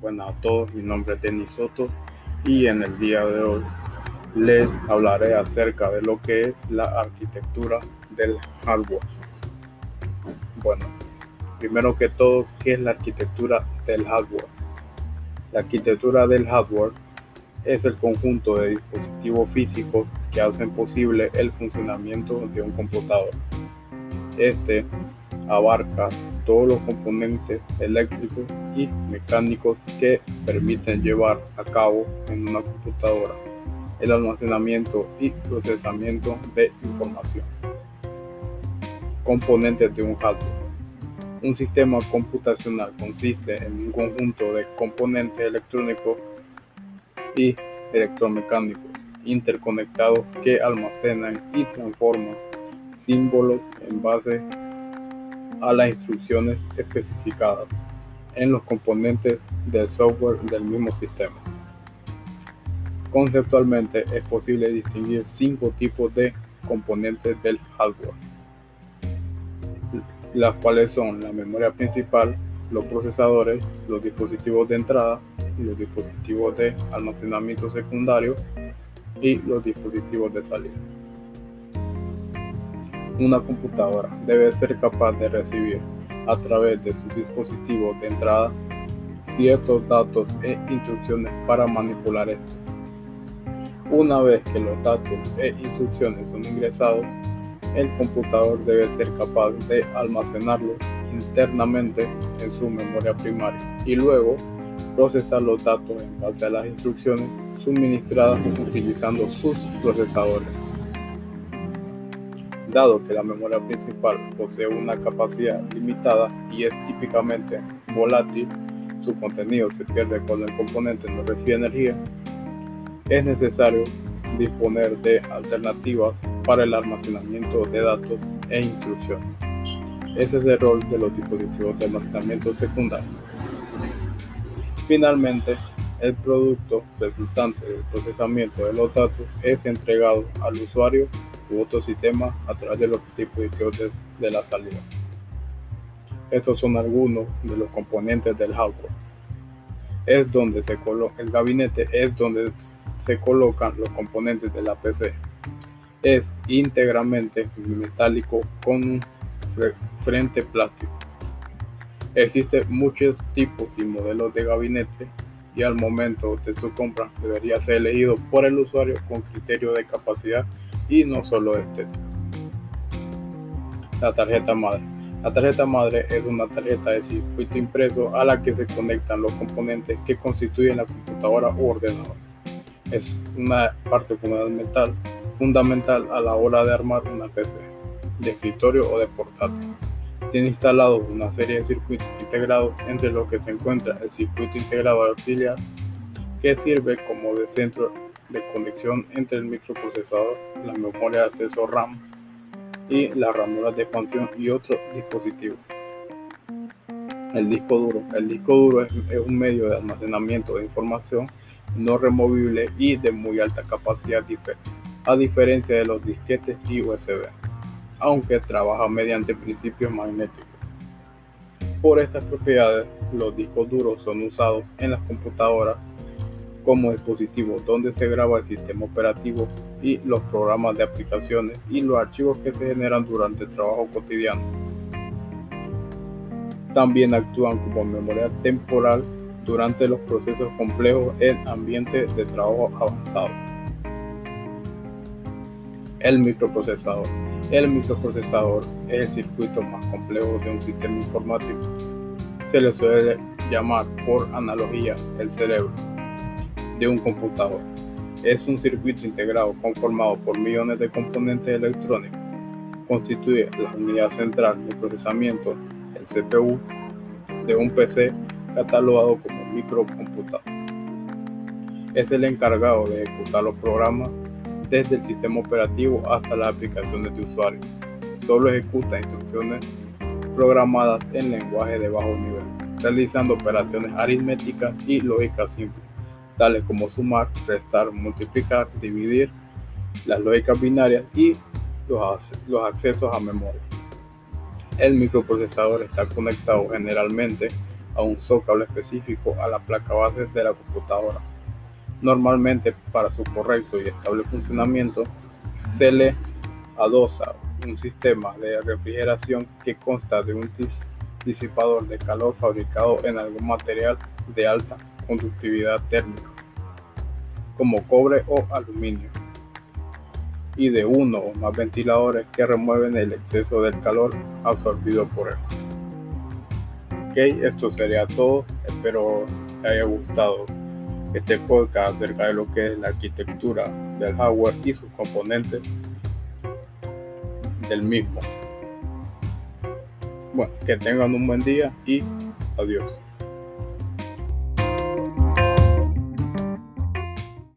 buenas a todos, mi nombre es Denis Soto y en el día de hoy les hablaré acerca de lo que es la arquitectura del hardware. Bueno, primero que todo, ¿qué es la arquitectura del hardware? La arquitectura del hardware es el conjunto de dispositivos físicos que hacen posible el funcionamiento de un computador. Este abarca todos los componentes eléctricos y mecánicos que permiten llevar a cabo en una computadora el almacenamiento y procesamiento de información. Componentes de un hardware. Un sistema computacional consiste en un conjunto de componentes electrónicos y electromecánicos interconectados que almacenan y transforman símbolos en base a las instrucciones especificadas en los componentes del software del mismo sistema. Conceptualmente es posible distinguir cinco tipos de componentes del hardware, las cuales son la memoria principal, los procesadores, los dispositivos de entrada, los dispositivos de almacenamiento secundario y los dispositivos de salida. Una computadora debe ser capaz de recibir a través de sus dispositivos de entrada ciertos datos e instrucciones para manipular esto. Una vez que los datos e instrucciones son ingresados, el computador debe ser capaz de almacenarlos internamente en su memoria primaria y luego procesar los datos en base a las instrucciones suministradas utilizando sus procesadores. Dado que la memoria principal posee una capacidad limitada y es típicamente volátil, su contenido se pierde cuando el componente no recibe energía, es necesario disponer de alternativas para el almacenamiento de datos e instrucciones. Ese es el rol de los dispositivos de almacenamiento secundario. Finalmente, el producto resultante del procesamiento de los datos es entregado al usuario u otro sistema a través de los dispositivos de, la salida. Estos son algunos de los componentes del hardware. Es donde se coloca el gabinete, es donde se colocan los componentes de la PC. Es íntegramente metálico con un frente plástico. Existen muchos tipos y modelos de gabinete y al momento de su compra debería ser elegido por el usuario con criterio de capacidad y no solo estético. La tarjeta madre. La tarjeta madre es una tarjeta de circuito impreso a la que se conectan los componentes que constituyen la computadora o ordenador. Es una parte fundamental, fundamental a la hora de armar una PC de escritorio o de portátil. Tiene instalados una serie de circuitos integrados entre los que se encuentra el circuito integrado auxiliar que sirve como de centro de conexión entre el microprocesador, la memoria de acceso RAM y las ranuras de expansión y otros dispositivos. El disco duro. El disco duro es, un medio de almacenamiento de información no removible y de muy alta capacidad, a diferencia de los disquetes y USB, aunque trabaja mediante principios magnéticos. Por estas propiedades, los discos duros son usados en las computadoras como dispositivo donde se graba el sistema operativo y los programas de aplicaciones y los archivos que se generan durante el trabajo cotidiano. También actúan como memoria temporal durante los procesos complejos en ambientes de trabajo avanzado. El microprocesador. El microprocesador es el circuito más complejo de un sistema informático. Se le suele llamar por analogía el cerebro de un computador. Es un circuito integrado conformado por millones de componentes electrónicos. Constituye la unidad central de procesamiento, el CPU, de un PC catalogado como microcomputador. Es el encargado de ejecutar los programas desde el sistema operativo hasta las aplicaciones de usuario. Solo ejecuta instrucciones programadas en lenguaje de bajo nivel, realizando operaciones aritméticas y lógicas simples tales como sumar, restar, multiplicar, dividir, las lógicas binarias y los, los accesos a memoria. El microprocesador está conectado generalmente a un zócalo específico a la placa base de la computadora. Normalmente, para su correcto y estable funcionamiento, se le adosa un sistema de refrigeración que consta de un disipador de calor fabricado en algún material de alta conductividad térmica, como cobre o aluminio, y de uno o más ventiladores que remueven el exceso del calor absorbido por él. Ok, esto sería todo. Espero que haya gustado este podcast acerca de lo que es la arquitectura del hardware y sus componentes del mismo. Bueno, que tengan un buen día y adiós.